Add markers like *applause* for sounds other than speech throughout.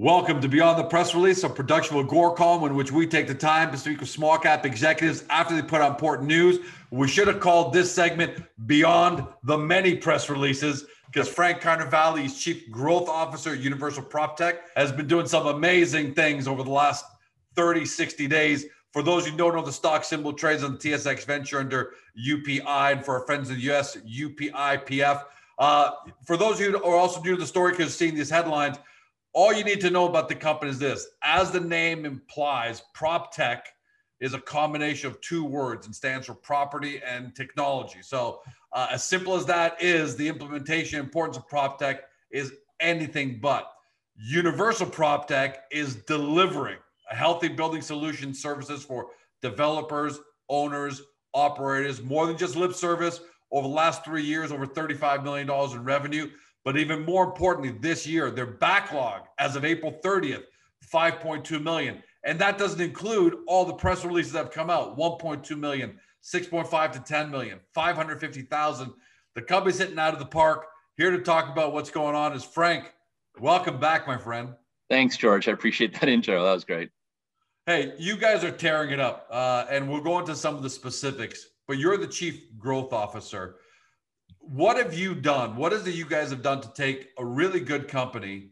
Welcome to Beyond the Press Release, a production of Agoracom, in which we take the time to speak with small cap executives after they put out important news. We should have called this segment Beyond the Many Press Releases because Frank Carnevale, Chief Growth Officer at Universal Prop Tech, has been doing some amazing things over the last 30, 60 days. For those who don't know, the stock symbol trades on the TSX Venture under UPI, and for our friends in the US, UPIPF. Uh, for those of you who are also new to the story because seeing these headlines, all you need to know about the company is this as the name implies, prop tech is a combination of two words and stands for property and technology. So, uh, as simple as that is, the implementation importance of prop tech is anything but. Universal Prop Tech is delivering a healthy building solution services for developers, owners, operators, more than just lip service. Over the last three years, over $35 million in revenue. But even more importantly, this year, their backlog as of April 30th, 5.2 million. And that doesn't include all the press releases that have come out 1.2 million, 6.5 to 10 million, 550,000. The company's hitting out of the park. Here to talk about what's going on is Frank. Welcome back, my friend. Thanks, George. I appreciate that *laughs* intro. That was great. Hey, you guys are tearing it up. Uh, and we'll go into some of the specifics, but you're the chief growth officer what have you done? What is it you guys have done to take a really good company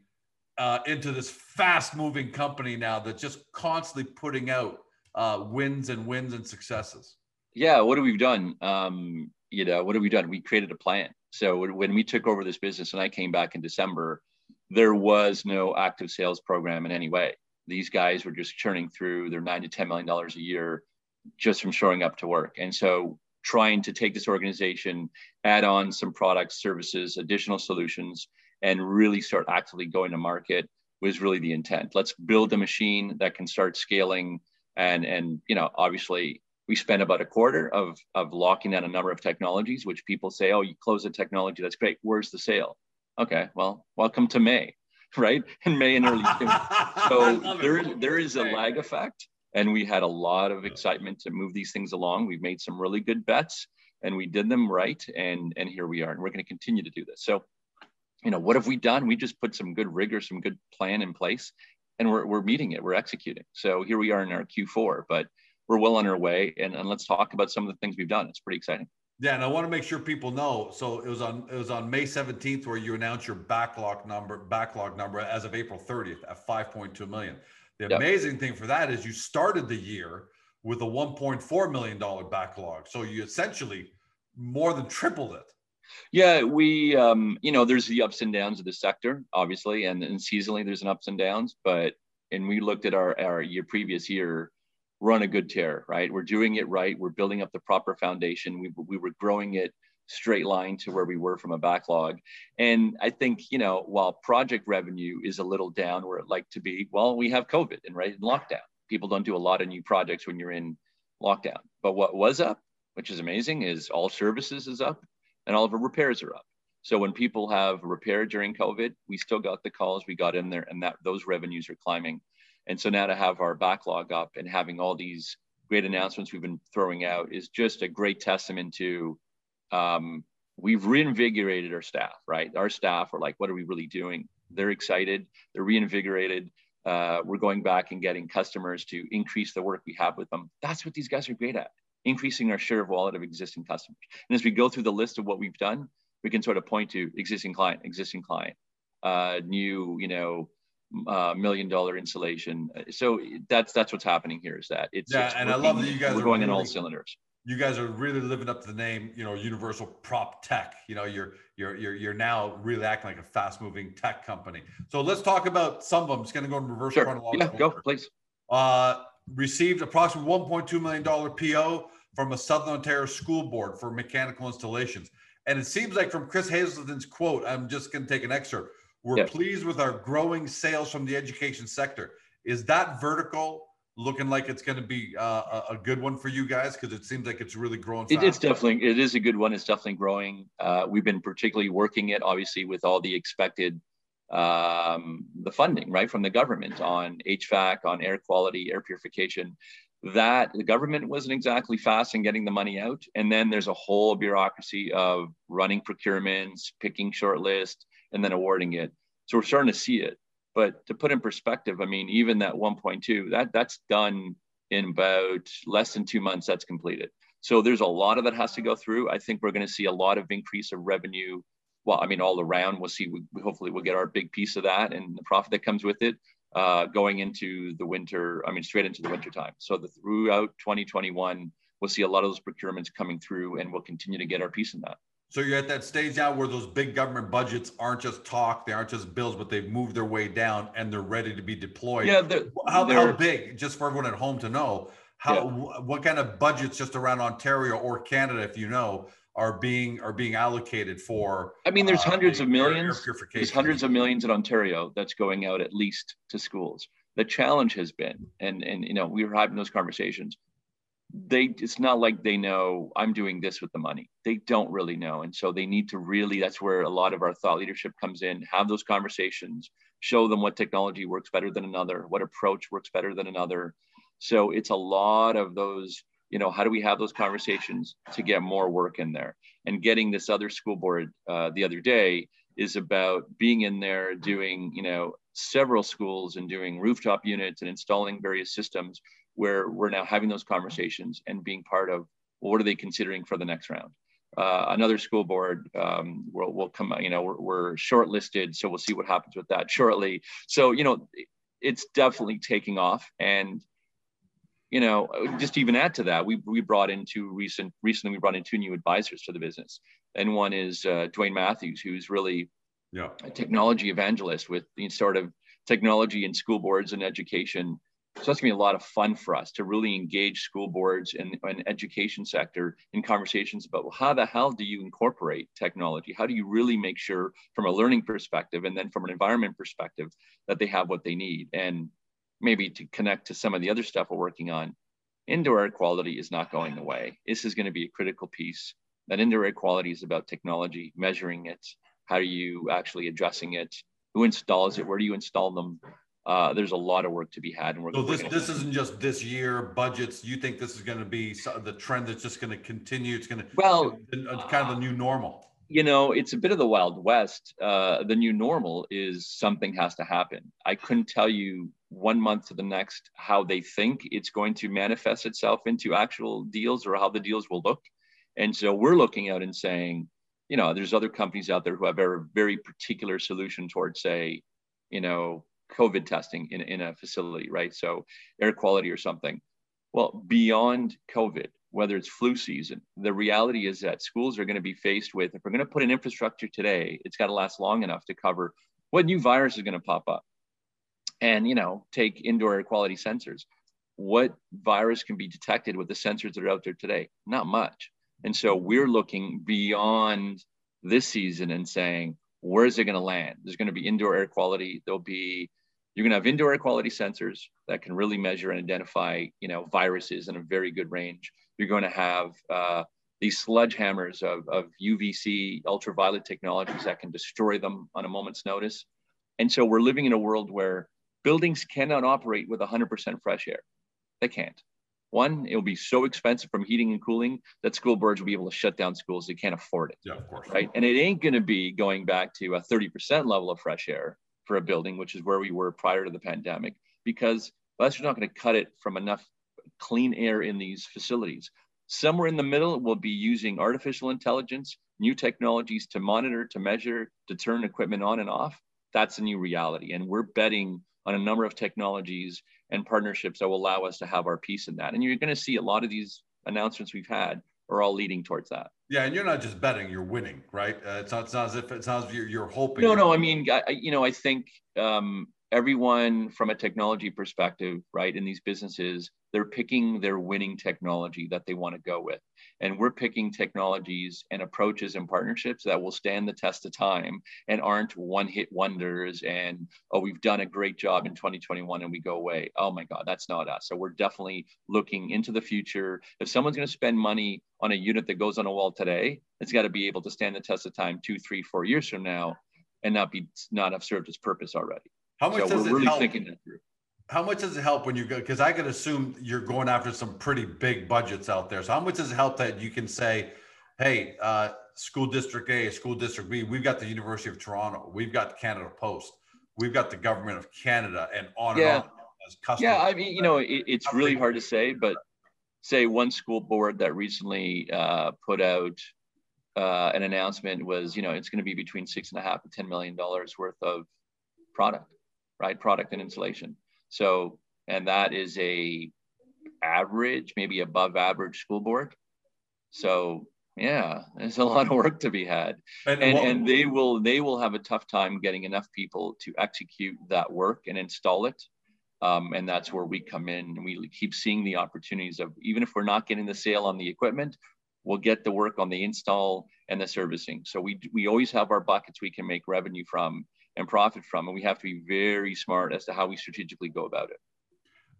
uh, into this fast moving company now that's just constantly putting out uh, wins and wins and successes? Yeah, what have we done? Um, you know, what have we done? We created a plan. So when we took over this business and I came back in December, there was no active sales program in any way. These guys were just churning through their nine to ten million dollars a year just from showing up to work. And so trying to take this organization, add on some products, services, additional solutions, and really start actively going to market was really the intent. Let's build a machine that can start scaling. And, and you know, obviously, we spent about a quarter of, of locking down a number of technologies, which people say, oh, you close the technology, that's great. Where's the sale? Okay, well, welcome to May, *laughs* right? In May and early June. *laughs* So there, there is a lag effect and we had a lot of excitement to move these things along. We've made some really good bets and we did them right. And, and here we are. And we're going to continue to do this. So, you know, what have we done? We just put some good rigor, some good plan in place, and we're, we're meeting it. We're executing. So here we are in our Q4, but we're well on our way. And, and let's talk about some of the things we've done. It's pretty exciting. Yeah, and I want to make sure people know. So it was on it was on May 17th where you announced your backlog number backlog number as of April 30th at 5.2 million. The yep. amazing thing for that is you started the year with a $1.4 million backlog. So you essentially more than tripled it. Yeah, we, um, you know, there's the ups and downs of the sector, obviously, and, and seasonally there's an ups and downs. But and we looked at our our year previous year, we're on a good tear, right? We're doing it right. We're building up the proper foundation. We we were growing it straight line to where we were from a backlog. And I think, you know, while project revenue is a little down where it like to be, well, we have COVID and right in lockdown. People don't do a lot of new projects when you're in lockdown. But what was up, which is amazing, is all services is up and all of our repairs are up. So when people have repaired during COVID, we still got the calls, we got in there and that those revenues are climbing. And so now to have our backlog up and having all these great announcements we've been throwing out is just a great testament to um, we've reinvigorated our staff, right? Our staff are like, what are we really doing? They're excited, they're reinvigorated. Uh, we're going back and getting customers to increase the work we have with them. That's what these guys are great at, increasing our share of wallet of existing customers. And as we go through the list of what we've done, we can sort of point to existing client, existing client, uh, new, you know, uh, million dollar installation. So that's that's what's happening here. Is that it's yeah, it's and working, I love that you guys we're going really, in all cylinders you guys are really living up to the name, you know, Universal Prop Tech. You know, you're you're you're you're now really acting like a fast moving tech company. So let's talk about some of them. It's going to go in reverse sure. chronological. Yeah, go please. Uh, received approximately 1.2 million dollar PO from a Southern Ontario school board for mechanical installations. And it seems like from Chris Hazelton's quote, I'm just going to take an excerpt. We're yeah. pleased with our growing sales from the education sector. Is that vertical looking like it's going to be uh, a good one for you guys because it seems like it's really growing. It, it's definitely it is a good one. It's definitely growing. Uh, we've been particularly working it obviously with all the expected um, the funding right from the government on HVAC, on air quality, air purification. That the government wasn't exactly fast in getting the money out, and then there's a whole bureaucracy of running procurements, picking shortlist, and then awarding it. So we're starting to see it But to put in perspective, I mean, even that 1.2, that that's done in about less than two months. That's completed. So there's a lot of that has to go through. I think we're going to see a lot of increase of revenue. Well, I mean, all around. We'll see. We, hopefully, we'll get our big piece of that and the profit that comes with it uh, going into the winter. I mean, straight into the winter time. So the, throughout 2021, we'll see a lot of those procurements coming through, and we'll continue to get our piece in that. So you're at that stage now where those big government budgets aren't just talk, they aren't just bills, but they've moved their way down and they're ready to be deployed. Yeah, they're, how, they're, how big? Just for everyone at home to know, how yeah. what kind of budgets just around Ontario or Canada, if you know, are being are being allocated for? I mean, there's uh, hundreds of millions. There's hundreds of millions in Ontario that's going out at least to schools. The challenge has been, and and you know, we were having those conversations they it's not like they know i'm doing this with the money. They don't really know and so they need to really that's where a lot of our thought leadership comes in have those conversations show them what technology works better than another what approach works better than another. So it's a lot of those you know how do we have those conversations to get more work in there? And getting this other school board uh, the other day is about being in there doing you know several schools and doing rooftop units and installing various systems where we're now having those conversations and being part of well, what are they considering for the next round. Uh, another school board um, will, will come, you know, we're, we're shortlisted, so we'll see what happens with that shortly. So, you know, it's definitely taking off. And, you know, just even add to that, we, we brought in two recent, recently we brought in two new advisors to the business. And one is uh, Dwayne Matthews, who's really yeah. a technology evangelist with the sort of technology in school boards and education so that's gonna be a lot of fun for us to really engage school boards and, and education sector in conversations about well, how the hell do you incorporate technology? How do you really make sure from a learning perspective and then from an environment perspective that they have what they need? And maybe to connect to some of the other stuff we're working on, indoor air quality is not going away. This is going to be a critical piece. That indoor air quality is about technology, measuring it, how are you actually addressing it, who installs it, where do you install them, uh, there's a lot of work to be had. And we're, so this this isn't just this year budgets. You think this is going to be the trend that's just going to continue? It's going to well, kind of the new normal. You know, it's a bit of the wild west. Uh, the new normal is something has to happen. I couldn't tell you one month to the next how they think it's going to manifest itself into actual deals or how the deals will look. And so we're looking out and saying, you know, there's other companies out there who have a very particular solution towards, say, you know, COVID testing in, in a facility, right? So air quality or something. Well, beyond COVID, whether it's flu season, the reality is that schools are going to be faced with if we're going to put an infrastructure today, it's got to last long enough to cover what new virus is going to pop up. And, you know, take indoor air quality sensors. What virus can be detected with the sensors that are out there today? Not much. And so we're looking beyond this season and saying, where is it going to land? There's going to be indoor air quality. There'll be you're going to have indoor air quality sensors that can really measure and identify, you know, viruses in a very good range. You're going to have uh, these sledgehammers of, of UVC ultraviolet technologies that can destroy them on a moment's notice. And so we're living in a world where buildings cannot operate with 100% fresh air. They can't. One, it'll be so expensive from heating and cooling that school boards will be able to shut down schools. They can't afford it. Yeah, of course. Right. And it ain't going to be going back to a 30% level of fresh air for a building, which is where we were prior to the pandemic, because well, that's not going to cut it from enough clean air in these facilities. Somewhere in the middle, we'll be using artificial intelligence, new technologies to monitor, to measure, to turn equipment on and off. That's a new reality. And we're betting on a number of technologies and partnerships that will allow us to have our piece in that. And you're going to see a lot of these announcements we've had are all leading towards that. Yeah, and you're not just betting; you're winning, right? Uh, it's not. It's not as if it's not as if you're, you're hoping. No, no. I mean, I, you know, I think um, everyone from a technology perspective, right, in these businesses, they're picking their winning technology that they want to go with. And we're picking technologies and approaches and partnerships that will stand the test of time and aren't one hit wonders. And, oh, we've done a great job in 2021 and we go away. Oh my God, that's not us. So we're definitely looking into the future. If someone's going to spend money on a unit that goes on a wall today, it's got to be able to stand the test of time two, three, four years from now and not be not have served its purpose already. How much so does it really help? Thinking that through. How much does it help when you go? Because I could assume you're going after some pretty big budgets out there. So how much does it help that you can say, "Hey, uh, school district A, school district B, we've got the University of Toronto, we've got Canada Post. we've got the government of Canada and on Yeah. and on as customers. Yeah, I mean, you know, it, it's really hard to say, but say one school board that recently uh, put out uh, an announcement was, you know, it's going to be between six and a half and ten million dollars worth of product, right? Product and installation. So, and that is a average, maybe above average school board. So, yeah, there's a lot of work to be had and, and, what- and they will they will have a tough time getting enough people to execute that work and install it um, and that's where we come in and we keep seeing the opportunities of even if we're not getting the sale on the equipment we'll get the work on the install and the servicing so we we always have our buckets we can make revenue from and profit from and we have to be very smart as to how we strategically go about it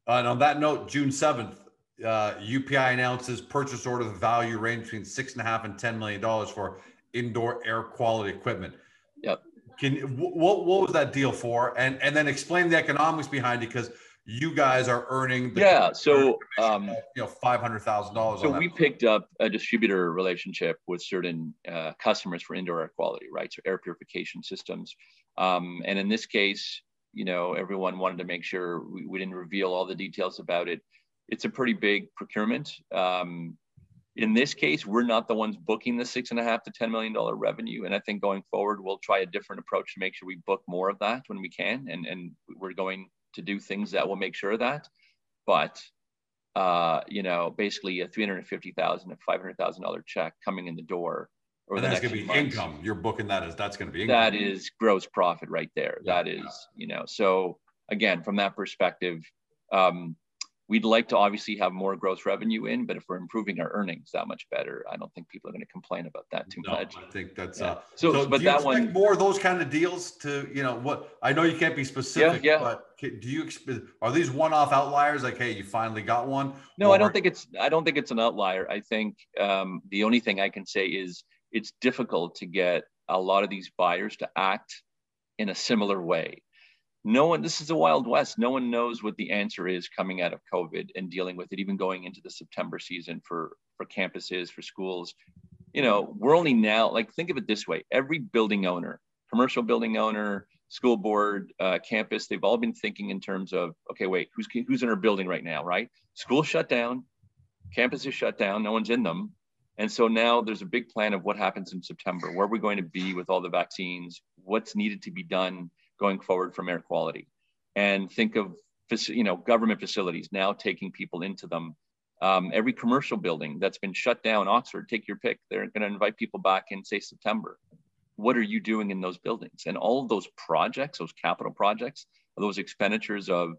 And on that note, June seventh, uh, UPI announces purchase order value range between six and a half and ten million dollars for indoor air quality equipment. Yep. Can wh- what what was that deal for? And and then explain the economics behind it because you guys are earning the yeah so um, you know five hundred thousand dollars. So we picked up a distributor relationship with certain uh, customers for indoor air quality, right? So air purification systems. Um, and in this case, you know, everyone wanted to make sure we, we didn't reveal all the details about it. It's a pretty big procurement. Um, in this case, we're not the ones booking the six and a half to ten million dollar revenue, and I think going forward, we'll try a different approach to make sure we book more of that when we can, and and we're going to do things that will make sure of that. But uh, you know, basically a three hundred fifty thousand to five hundred thousand dollar check coming in the door the that's going to be months. income. You're booking that as that's going to be income. That is gross profit right there. Yeah. That is, you know, so again, from that perspective, um, we'd like to obviously have more gross revenue in, but if we're improving our earnings that much better, I don't think people are going to complain about that too no, much. I think that's Yeah. uh. So, So, but do you that expect one, more of those kind of deals to you know what? I know you can't be specific, yeah. but do you? Are these one-off outliers? Like, hey, you finally got one. No, I don't think it's I don't think it's an outlier. I think um, the only thing I can say is it's difficult to get a lot of these buyers to act in a similar way. No one, this is the Wild West. No one knows what the answer is coming out of COVID and dealing with it, even going into the September season for for campuses, for schools. You know, we're only now like think of it this way: every building owner, commercial building owner, school board, uh, campus, they've all been thinking in terms of, okay, wait, who's who's in our building right now, right? School shut down, campus is shut down, no one's in them. And so now there's a big plan of what happens in September, where we're going to be with all the vaccines, what's needed to be done going forward from air quality. And think of you know government facilities now taking people into them. Um, every commercial building that's been shut down, Oxford, take your pick. They're going to invite people back in, say September. What are you doing in those buildings? And all of those projects, those capital projects, those expenditures of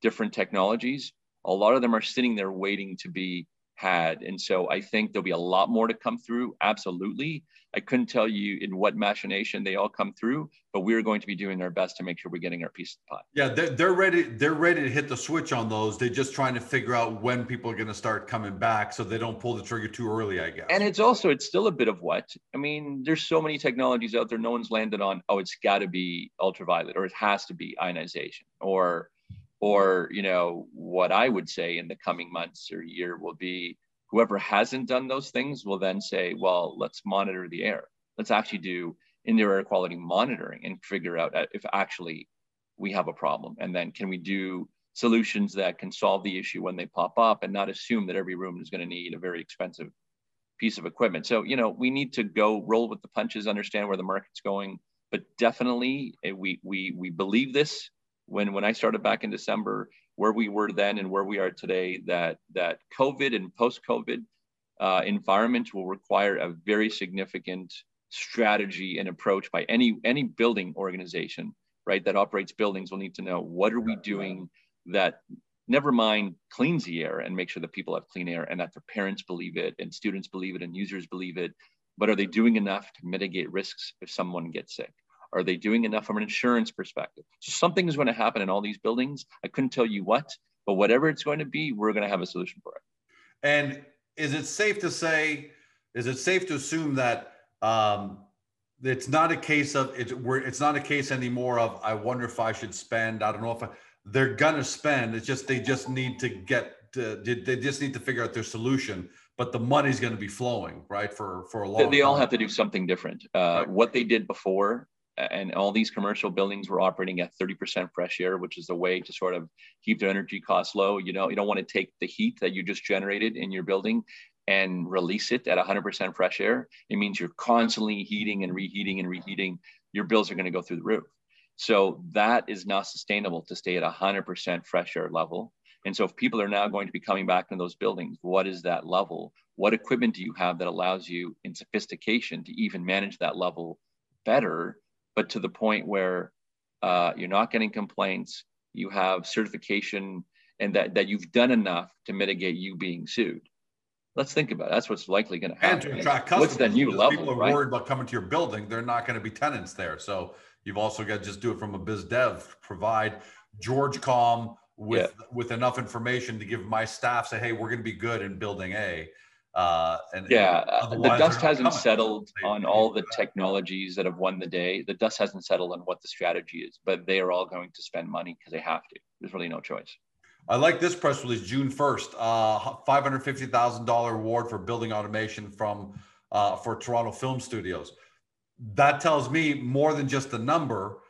different technologies, a lot of them are sitting there waiting to be had. And so I think there'll be a lot more to come through. Absolutely. I couldn't tell you in what machination they all come through, but we're going to be doing our best to make sure we're getting our piece of the pie. Yeah, they're, they're ready. They're ready to hit the switch on those. They're just trying to figure out when people are going to start coming back, so they don't pull the trigger too early. I guess. And it's also, it's still a bit of what? I mean, there's so many technologies out there. No one's landed on, oh, it's got to be ultraviolet or it has to be ionization or, or, you know, what I would say in the coming months or year will be whoever hasn't done those things will then say, well, let's monitor the air. Let's actually do indoor air quality monitoring and figure out uh, if actually we have a problem. And then can we do solutions that can solve the issue when they pop up and not assume that every room is going to need a very expensive piece of equipment. So, you know, we need to go roll with the punches, understand where the market's going, but definitely eh, we we we believe this when when I started back in December, where we were then and where we are today, that that COVID and post-COVID uh, environment will require a very significant strategy and approach by any any building organization, right, that operates buildings will need to know what are we doing that never mind cleans the air and make sure that people have clean air and that their parents believe it and students believe it and users believe it but are they doing enough to mitigate risks if someone gets sick are they doing enough from an insurance perspective so something is going to happen in all these buildings i couldn't tell you what but whatever it's going to be we're going to have a solution for it And is it safe to say, is it safe to assume that um, it's not a case of it's not a case anymore of I wonder if I should spend. I don't know if I, they're gonna spend. It's just they just need to get to, they just need to figure out their solution. But the money's going to be flowing, right? For for a long. they all time. have to do something different uh, Right. what they did before and all these commercial buildings were operating at 30% fresh air, which is a way to sort of keep their energy costs low. You know, you don't want to take the heat that you just generated in your building and release it at 100% fresh air. It means you're constantly heating and reheating and reheating. Your bills are going to go through the roof. So that is not sustainable to stay at 100% fresh air level. And so if people are now going to be coming back in those buildings, what is that level? What equipment do you have that allows you in sophistication to even manage that level better, but to the point where uh, you're not getting complaints, you have certification, and that, that you've done enough to mitigate you being sued. Let's think about it. That's what's likely going to happen. And to attract customers. What's the new level? People are right? worried about coming to your building. They're not going to be tenants there. So you've also got to just do it from a biz dev, provide George Com with yeah. with enough information to give my staff say, hey, we're going to be good in building A. Uh, and yeah, uh, the dust hasn't settled on all the technologies that have won the day. The dust hasn't settled on what the strategy is, but they are all going to spend money because they have to. There's really no choice. I like this press release, June 1st, uh, $550,000 award for building automation from uh, for Toronto Film Studios. That tells me more than just the number.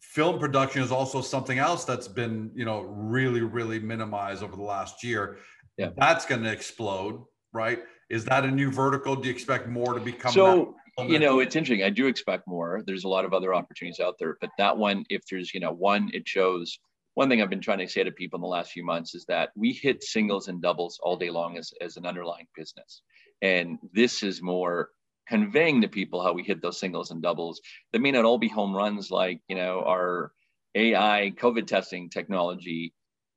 Film production is also something else that's been, you know, really, really minimized over the last year. Yeah. That's going to explode, right? Is that a new vertical? Do you expect more to become? So, you know, it's interesting. I do expect more. There's a lot of other opportunities out there, but that one, if there's, you know, one, it shows – one thing I've been trying to say to people in the last few months is that we hit singles and doubles all day long as, as an underlying business. And this is more conveying to people how we hit those singles and doubles that may not all be home runs like, you know, our AI COVID testing technology,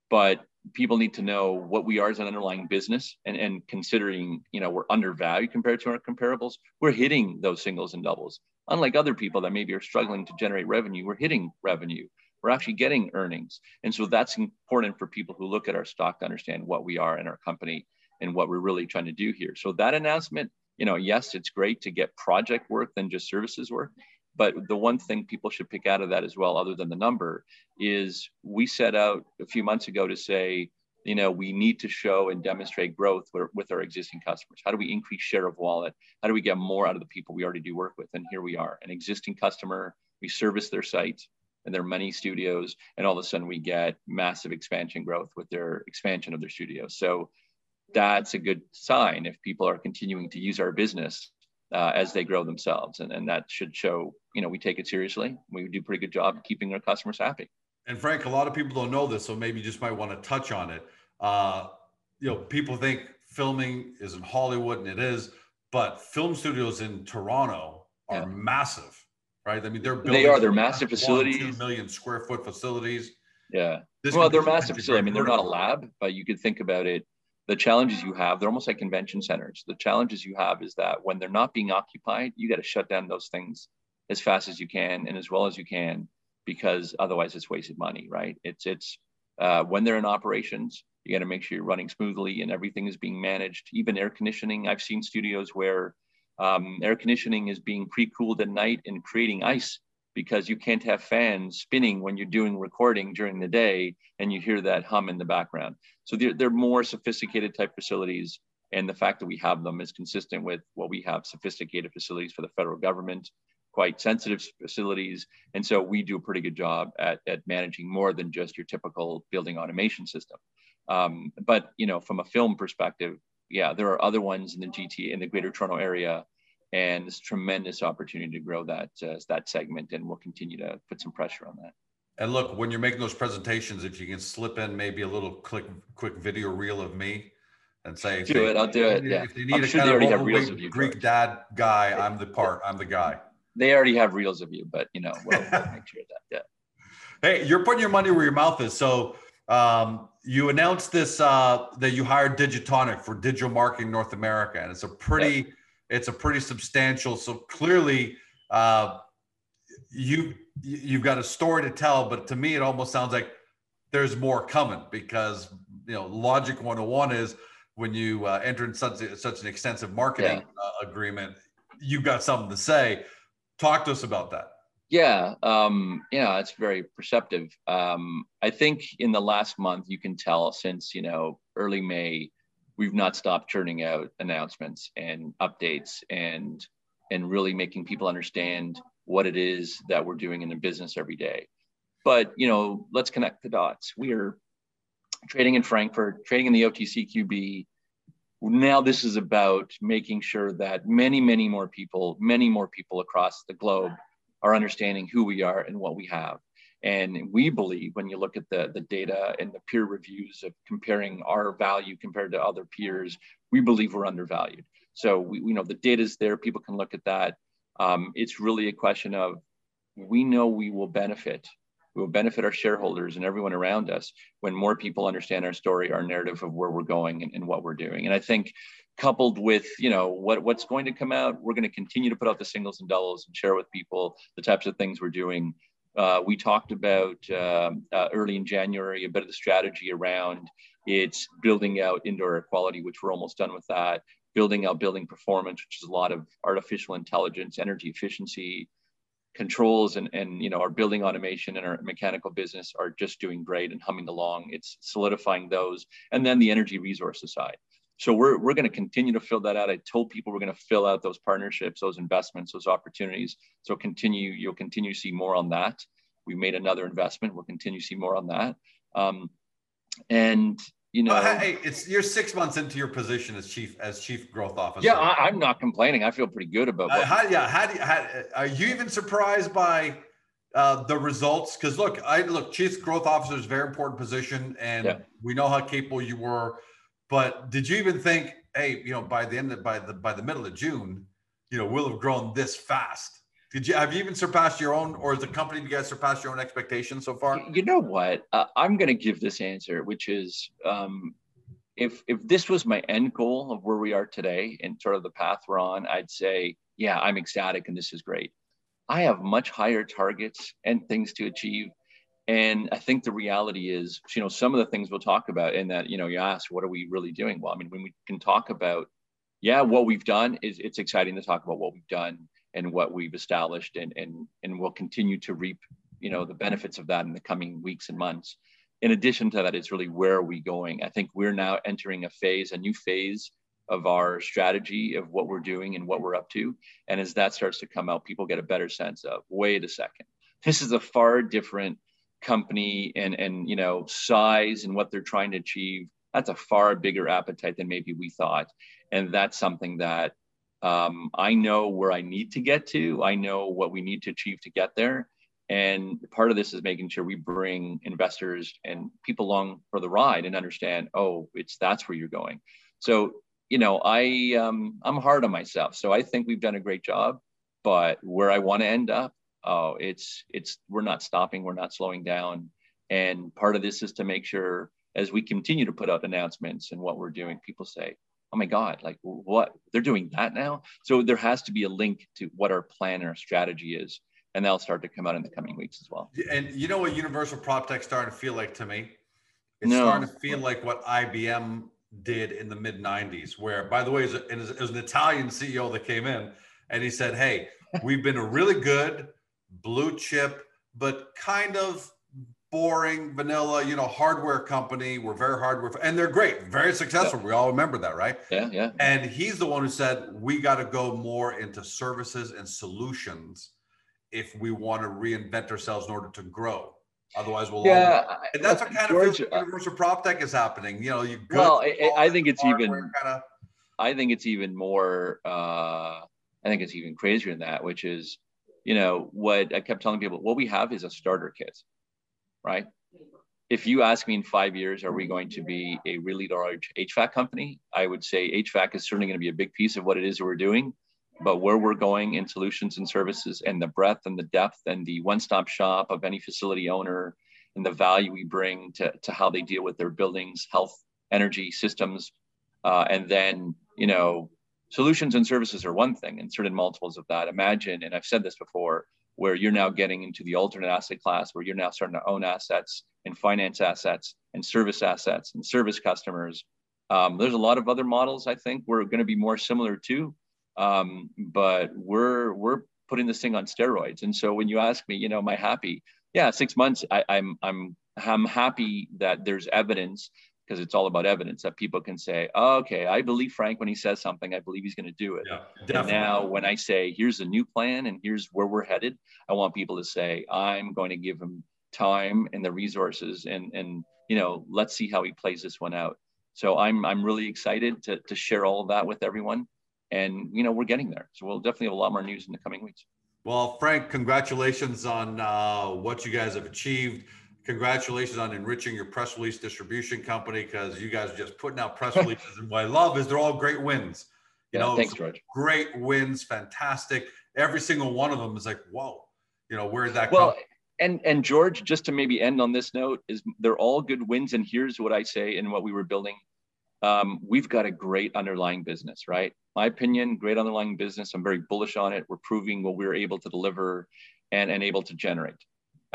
but people need to know what we are as an underlying business and, and considering, you know, we're undervalued compared to our comparables, we're hitting those singles and doubles. Unlike other people that maybe are struggling to generate revenue, we're hitting revenue we're actually getting earnings. And so that's important for people who look at our stock to understand what we are in our company and what we're really trying to do here. So that announcement, you know, yes, it's great to get project work than just services work. But the one thing people should pick out of that as well, other than the number, is we set out a few months ago to say, you know, we need to show and demonstrate growth with our existing customers. How do we increase share of wallet? How do we get more out of the people we already do work with? And here we are, an existing customer. We service their site and their many studios, and all of a sudden we get massive expansion growth with their expansion of their studios. So that's a good sign if people are continuing to use our business uh, as they grow themselves, and, and that should show you know we take it seriously. We do a pretty good job keeping our customers happy. And Frank, a lot of people don't know this, so maybe you just might want to touch on it. Uh, you know, people think filming is in Hollywood, and it is, but film studios in Toronto are yeah. massive right? I mean, they're building. They are. They're massive facilities. One, two million square foot facilities. Yeah. This well, they're massive facilities. I mean, they're not a lab, but you could think about it. The challenges you have, they're almost like convention centers. The challenges you have is that when they're not being occupied, you got to shut down those things as fast as you can and as well as you can, because otherwise it's wasted money, right? It's it's uh, when they're in operations, you got to make sure you're running smoothly and everything is being managed. Even air conditioning, I've seen studios where um, air conditioning is being pre-cooled at night and creating ice because you can't have fans spinning when you're doing recording during the day and you hear that hum in the background. So they're, they're more sophisticated type facilities. And the fact that we have them is consistent with what we have sophisticated facilities for the federal government, quite sensitive facilities. And so we do a pretty good job at, at managing more than just your typical building automation system. Um, but, you know, from a film perspective, yeah, there are other ones in the GT in the Greater Toronto area, and there's tremendous opportunity to grow that uh, that segment, and we'll continue to put some pressure on that. And look, when you're making those presentations, if you can slip in maybe a little quick quick video reel of me, and say, do they, it, I'll do it. Yeah, if they need I'm a sure kind of overweight Greek dad guy, I'm the part, I'm the guy. They already have reels of you, but you know, we'll, we'll *laughs* make sure that. Yeah. Hey, you're putting your money where your mouth is. So um, you announced this uh, that you hired Digitonic for digital marketing North America, and it's a pretty yeah. It's a pretty substantial. So clearly, uh, you you've got a story to tell, but to me, it almost sounds like there's more coming because you know Logic 101 is when you uh, enter in such such an extensive marketing yeah. Uh, agreement, you've got something to say. Talk to us about that. Yeah, um, yeah, it's very perceptive. Um, I think in the last month, you can tell since you know early May, we've not stopped churning out announcements and updates and and really making people understand what it is that we're doing in the business every day. But you know, let's connect the dots. We are trading in Frankfurt, trading in the OTCQB. Now this is about making sure that many, many more people, many more people across the globe are understanding who we are and what we have. And we believe when you look at the, the data and the peer reviews of comparing our value compared to other peers, we believe we're undervalued. So we, you know the data is there. People can look at that. Um, it's really a question of we know we will benefit. We will benefit our shareholders and everyone around us when more people understand our story, our narrative of where we're going and, and what we're doing. And I think coupled with you know what, what's going to come out, we're going to continue to put out the singles and doubles and share with people the types of things we're doing. Uh, we talked about uh, uh, early in January a bit of the strategy around it's building out indoor air quality, which we're almost done with that building out building performance, which is a lot of artificial intelligence, energy efficiency, controls and, and you know our building automation and our mechanical business are just doing great and humming along. It's solidifying those. And then the energy resources side so we're, we're going to continue to fill that out i told people we're going to fill out those partnerships those investments those opportunities so continue you'll continue to see more on that we made another investment we'll continue to see more on that um, and you know, hey, it's you're six months into your position as chief as chief growth officer. Yeah, I, am not complaining. I feel pretty good about. Uh, how, yeah, how do you, how, are you even surprised by uh, the results? Because look, I look, chief growth officer is a very important position, and yeah. we know how capable you were. But did you even think, hey, you know, by the end of by the by the middle of June, you know, we'll have grown this fast? Did you have you even surpassed your own, or is the company you guys surpassed your own expectations so far? You know what? Uh, I'm going to give this answer, which is, um, if if this was my end goal of where we are today and sort of the path we're on, I'd say, yeah, I'm ecstatic and this is great. I have much higher targets and things to achieve. And I think the reality is, you know, some of the things we'll talk about, and that, you know, you ask, what are we really doing? Well, I mean, when we can talk about, yeah, what we've done is it's exciting to talk about what we've done and what we've established and, and, and we'll continue to reap you know the benefits of that in the coming weeks and months. In addition to that it's really where are we going? I think we're now entering a phase a new phase of our strategy of what we're doing and what we're up to. And as that starts to come out people get a better sense of wait a second this is a far different company and and you know size and what they're trying to achieve that's a far bigger appetite than maybe we thought and that's something that um, I know where I need to get to. I know what we need to achieve to get there. And part of this is making sure we bring investors and people along for the ride and understand, oh, it's that's where you're going. So, you know, I um, I'm hard on myself. So I think we've done a great job, but where I want to end up, oh, it's it's we're not stopping, we're not slowing down. And part of this is to make sure as we continue to put out announcements and what we're doing, people say, oh my god like what? They're doing that now. So there has to be a link to what our plan and our strategy is and that'll start to come out in the coming weeks as well. And you know what universal prop tech starting to feel like to me? It's no. starting to feel like what ibm did in the mid 90s where by the way it was, it was an italian ceo that came in and he said hey we've been a really good blue chip but kind of boring, vanilla, you know, hardware company. We're very hardware, and they're great, very successful. Yeah. We all remember that, right? Yeah, yeah. And he's the one who said we got to go more into services and solutions if we want to reinvent ourselves in order to grow. Otherwise, we'll yeah. All... And that's what kind George, of universal prop tech is happening. You know, you well, I, I think it's even. Kinda... I think it's even more. Uh, I think it's even crazier than that, which is, you know, what I kept telling people. What we have is a starter kit right? If you ask me in five years, are we going to be a really large HVAC company? I would say HVAC is certainly going to be a big piece of what it is we're doing. But where we're going in solutions and services and the breadth and the depth and the one stop shop of any facility owner and the value we bring to, to how they deal with their buildings, health, energy systems. Uh, and then, you know, solutions and services are one thing and certain multiples of that. Imagine, and I've said this before, where you're now getting into the alternate asset class, where you're now starting to own assets and finance assets and service assets and service customers. Um, there's a lot of other models I think we're going to be more similar to, um, but we're we're putting this thing on steroids. And so when you ask me, you know, am I happy? Yeah, six months. I, I'm I'm I'm happy that there's evidence because it's all about evidence that people can say, oh, okay, I believe Frank when he says something, I believe he's going to do it. Yeah. Now when I say, here's a new plan and here's where we're headed, I want people to say, I'm going to give him time and the resources and, and, you know, let's see how he plays this one out. So I'm, I'm really excited to, to share all of that with everyone. And, you know, we're getting there. So we'll definitely have a lot more news in the coming weeks. Well, Frank, congratulations on uh, what you guys have achieved congratulations on enriching your press release distribution company because you guys are just putting out press releases. and what I love is they're all great wins. You yeah, know, thanks, George. Great wins, fantastic. Every single one of them is like, whoa, you know, where did that well, come? And and George, just to maybe end on this note, is they're all good wins. And here's what I say in what we were building. Um, we've got a great underlying business, right? My opinion, great underlying business. I'm very bullish on it. We're proving what we're able to deliver and, and able to generate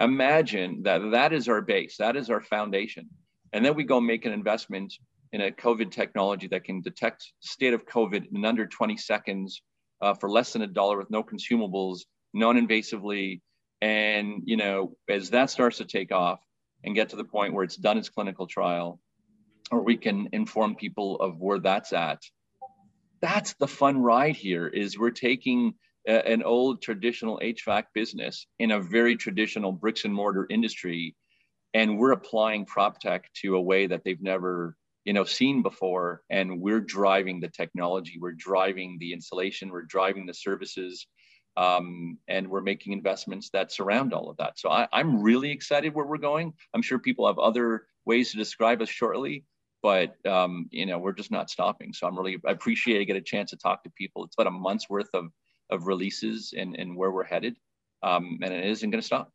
imagine that that is our base, that is our foundation. And then we go make an investment in a COVID technology that can detect state of COVID in under 20 seconds uh, for less than a dollar with no consumables, non-invasively. And you know, as that starts to take off and get to the point where it's done its clinical trial, or we can inform people of where that's at. That's the fun ride here. Is we're taking an old traditional HVAC business in a very traditional bricks and mortar industry, and we're applying prop tech to a way that they've never you know seen before and we're driving the technology we're driving the installation we're driving the services um, and we're making investments that surround all of that. So I, i'm really excited where we're going. I'm sure people have other ways to describe us shortly but um, you know we're just not stopping. So i'm really i appreciate i get a chance to talk to people. It's about a month's worth of of releases and, and where we're headed. Um, and it isn't going to stop.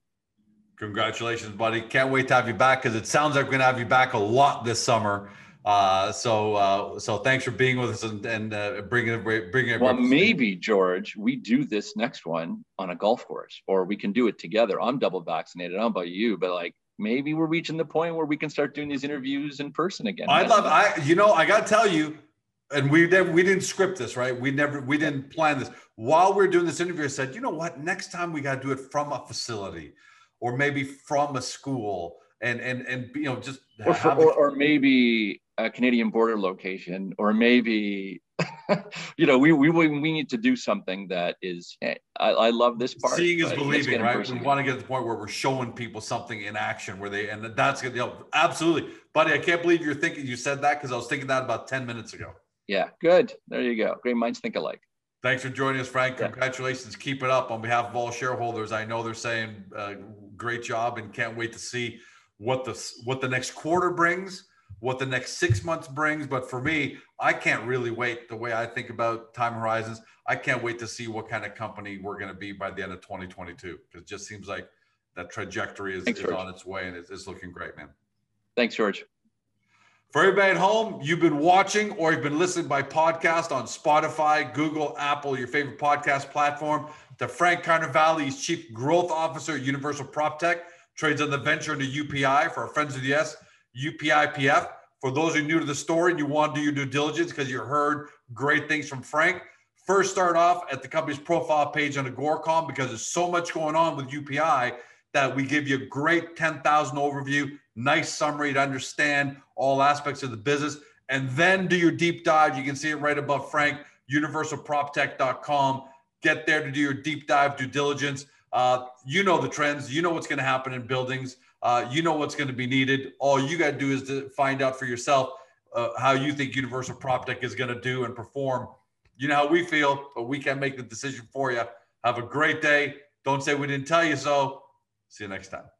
Congratulations, buddy. Can't wait to have you back because it sounds like we're going to have you back a lot this summer. Uh, so, uh, so thanks for being with us and, and uh, bringing it, bringing it. Well, maybe George, we do this next one on a golf course, or we can do it together. I'm double vaccinated. I don't know about you, but like maybe we're reaching the point where we can start doing these interviews in person again. I love. I you know I got to tell you, and we never we didn't script this right. We never we didn't plan this. While we are doing this interview, I said, you know what? Next time we got to do it from a facility or maybe from a school and and and you know just or, for, or, or, maybe a Canadian border location or maybe *laughs* you know we, we we need to do something that is I, I love this part seeing is believing right? we want to get to the point where we're showing people something in action where they and that's you know absolutely. Buddy I can't believe you're thinking you said that because I was thinking that about 10 minutes ago yeah good there you go great minds think alike Thanks for joining us, Frank. Congratulations. Yeah. Keep it up on behalf of all shareholders. I know they're saying uh, great job and can't wait to see what the what the next quarter brings, what the next six months brings. But for me, I can't really wait. The way I think about time horizons, I can't wait to see what kind of company we're going to be by the end of 2022 because it just seems like that trajectory is, Thanks, is on its way and it's, it's looking great, man. Thanks, George. For everybody at home, you've been watching or you've been listening by podcast on Spotify, Google, Apple, your favorite podcast platform. To Frank Carnevale, Chief Growth Officer at Universal Prop Tech, trades on the venture into UPI for our friends of the S, UPIPF. For those who are new to the story and you want to do your due diligence because you heard great things from Frank, first start off at the company's profile page on Agoracom because there's so much going on with UPI that we give you a great 10,000 overview nice summary to understand all aspects of the business, and then do your deep dive. You can see it right above Frank, universalproptech.com. Get there to do your deep dive due diligence. Uh, you know the trends. You know what's going to happen in buildings. Uh, you know what's going to be needed. All you got to do is to find out for yourself uh, how you think Universal PropTech is going to do and perform. You know how we feel, but we can't make the decision for you. Have a great day. Don't say we didn't tell you so. See you next time.